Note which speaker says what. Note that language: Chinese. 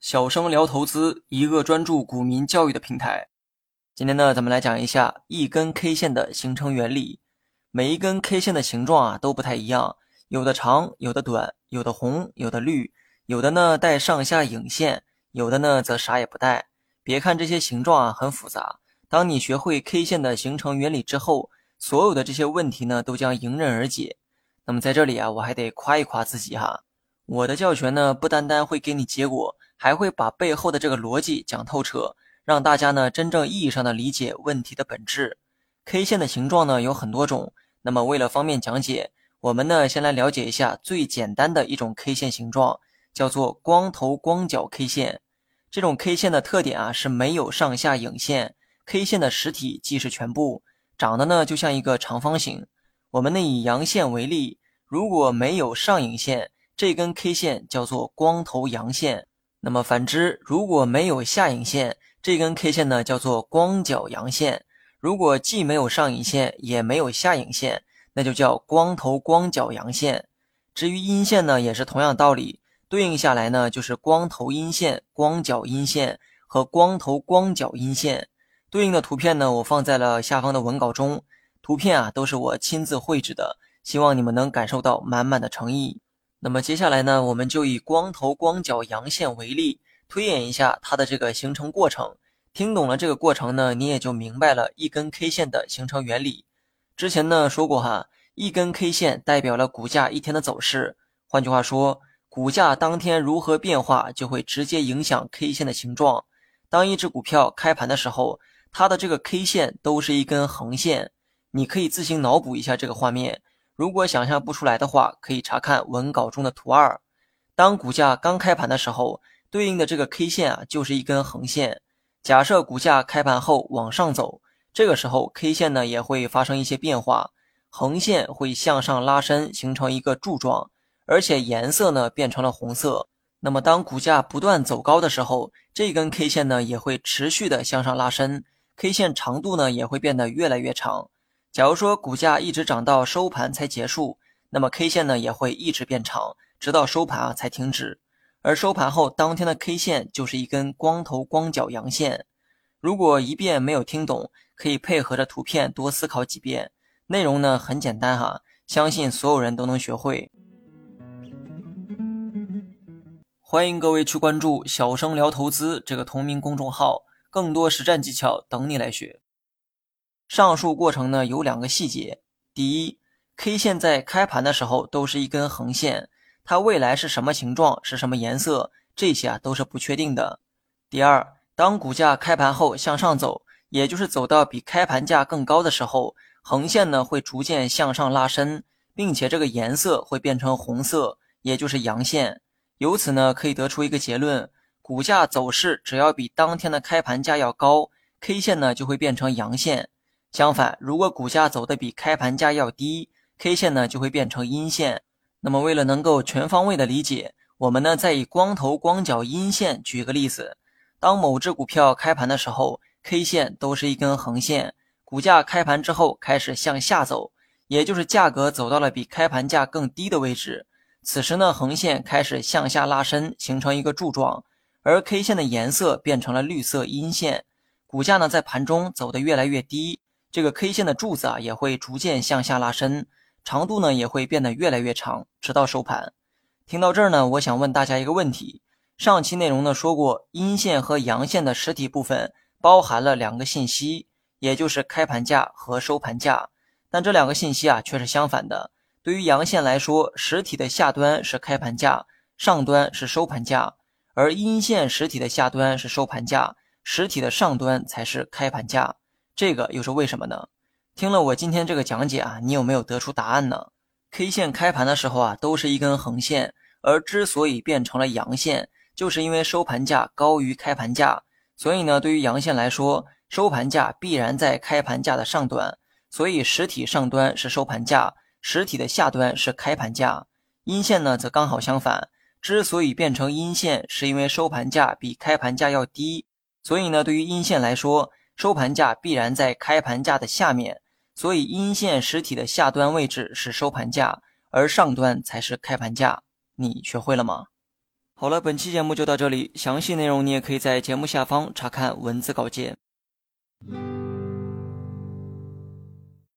Speaker 1: 小生聊投资，一个专注股民教育的平台。今天呢，咱们来讲一下一根 K 线的形成原理。每一根 K 线的形状啊都不太一样，有的长，有的短，有的红，有的绿，有的呢带上下影线，有的呢则啥也不带。别看这些形状啊很复杂，当你学会 K 线的形成原理之后，所有的这些问题呢都将迎刃而解。那么在这里啊，我还得夸一夸自己哈，我的教学呢不单单会给你结果，还会把背后的这个逻辑讲透彻，让大家呢真正意义上的理解问题的本质。K 线的形状呢有很多种，那么为了方便讲解，我们呢先来了解一下最简单的一种 K 线形状，叫做光头光脚 K 线。这种 K 线的特点啊是没有上下影线，K 线的实体即是全部，长得呢就像一个长方形。我们呢以阳线为例，如果没有上影线，这根 K 线叫做光头阳线。那么反之，如果没有下影线，这根 K 线呢叫做光脚阳线。如果既没有上影线，也没有下影线，那就叫光头光脚阳线。至于阴线呢，也是同样道理。对应下来呢，就是光头阴线、光脚阴线和光头光脚阴线。对应的图片呢，我放在了下方的文稿中。图片啊，都是我亲自绘制的，希望你们能感受到满满的诚意。那么接下来呢，我们就以光头光脚阳线为例，推演一下它的这个形成过程。听懂了这个过程呢，你也就明白了一根 K 线的形成原理。之前呢说过哈，一根 K 线代表了股价一天的走势。换句话说，股价当天如何变化，就会直接影响 K 线的形状。当一只股票开盘的时候，它的这个 K 线都是一根横线。你可以自行脑补一下这个画面。如果想象不出来的话，可以查看文稿中的图二。当股价刚开盘的时候，对应的这个 K 线啊，就是一根横线。假设股价开盘后往上走，这个时候 K 线呢也会发生一些变化，横线会向上拉伸，形成一个柱状。而且颜色呢变成了红色。那么当股价不断走高的时候，这根 K 线呢也会持续的向上拉伸，K 线长度呢也会变得越来越长。假如说股价一直涨到收盘才结束，那么 K 线呢也会一直变长，直到收盘啊才停止。而收盘后当天的 K 线就是一根光头光脚阳线。如果一遍没有听懂，可以配合着图片多思考几遍。内容呢很简单哈，相信所有人都能学会。欢迎各位去关注“小生聊投资”这个同名公众号，更多实战技巧等你来学。上述过程呢有两个细节：第一，K 线在开盘的时候都是一根横线，它未来是什么形状、是什么颜色，这些啊都是不确定的；第二，当股价开盘后向上走，也就是走到比开盘价更高的时候，横线呢会逐渐向上拉伸，并且这个颜色会变成红色，也就是阳线。由此呢，可以得出一个结论：股价走势只要比当天的开盘价要高，K 线呢就会变成阳线。相反，如果股价走的比开盘价要低，K 线呢就会变成阴线。那么，为了能够全方位的理解，我们呢再以光头光脚阴线举个例子：当某只股票开盘的时候，K 线都是一根横线，股价开盘之后开始向下走，也就是价格走到了比开盘价更低的位置。此时呢，横线开始向下拉伸，形成一个柱状，而 K 线的颜色变成了绿色阴线。股价呢在盘中走得越来越低，这个 K 线的柱子啊也会逐渐向下拉伸，长度呢也会变得越来越长，直到收盘。听到这儿呢，我想问大家一个问题：上期内容呢说过，阴线和阳线的实体部分包含了两个信息，也就是开盘价和收盘价，但这两个信息啊却是相反的。对于阳线来说，实体的下端是开盘价，上端是收盘价；而阴线实体的下端是收盘价，实体的上端才是开盘价。这个又是为什么呢？听了我今天这个讲解啊，你有没有得出答案呢？K 线开盘的时候啊，都是一根横线，而之所以变成了阳线，就是因为收盘价高于开盘价。所以呢，对于阳线来说，收盘价必然在开盘价的上端，所以实体上端是收盘价。实体的下端是开盘价，阴线呢则刚好相反。之所以变成阴线，是因为收盘价比开盘价要低，所以呢，对于阴线来说，收盘价必然在开盘价的下面，所以阴线实体的下端位置是收盘价，而上端才是开盘价。你学会了吗？好了，本期节目就到这里，详细内容你也可以在节目下方查看文字稿件。